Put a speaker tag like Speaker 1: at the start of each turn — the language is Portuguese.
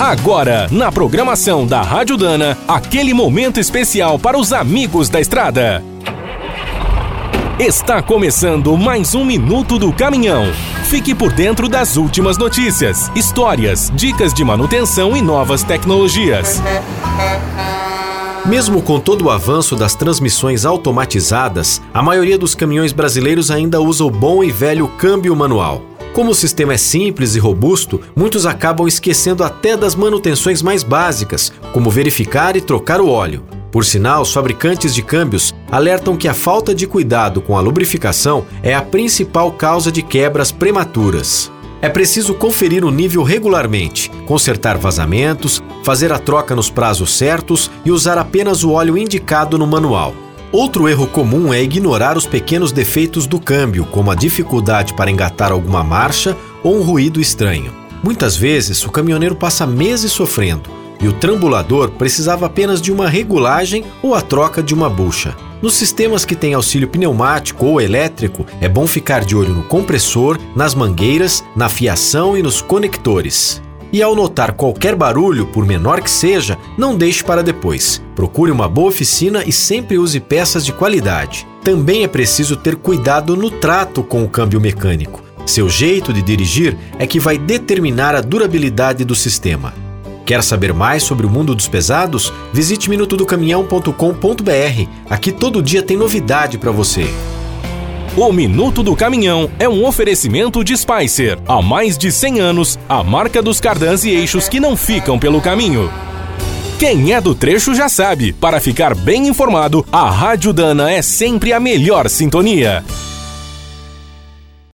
Speaker 1: Agora, na programação da Rádio Dana, aquele momento especial para os amigos da estrada. Está começando mais um Minuto do Caminhão. Fique por dentro das últimas notícias, histórias, dicas de manutenção e novas tecnologias.
Speaker 2: Mesmo com todo o avanço das transmissões automatizadas, a maioria dos caminhões brasileiros ainda usa o bom e velho câmbio manual. Como o sistema é simples e robusto, muitos acabam esquecendo até das manutenções mais básicas, como verificar e trocar o óleo. Por sinal, os fabricantes de câmbios alertam que a falta de cuidado com a lubrificação é a principal causa de quebras prematuras. É preciso conferir o nível regularmente, consertar vazamentos, fazer a troca nos prazos certos e usar apenas o óleo indicado no manual. Outro erro comum é ignorar os pequenos defeitos do câmbio, como a dificuldade para engatar alguma marcha ou um ruído estranho. Muitas vezes, o caminhoneiro passa meses sofrendo e o trambulador precisava apenas de uma regulagem ou a troca de uma bucha. Nos sistemas que têm auxílio pneumático ou elétrico, é bom ficar de olho no compressor, nas mangueiras, na fiação e nos conectores. E ao notar qualquer barulho, por menor que seja, não deixe para depois. Procure uma boa oficina e sempre use peças de qualidade. Também é preciso ter cuidado no trato com o câmbio mecânico. Seu jeito de dirigir é que vai determinar a durabilidade do sistema. Quer saber mais sobre o mundo dos pesados? Visite minutodocaminhão.com.br. Aqui todo dia tem novidade para você.
Speaker 1: O Minuto do Caminhão é um oferecimento de Spicer. Há mais de 100 anos, a marca dos cardãs e eixos que não ficam pelo caminho. Quem é do trecho já sabe, para ficar bem informado, a Rádio Dana é sempre a melhor sintonia.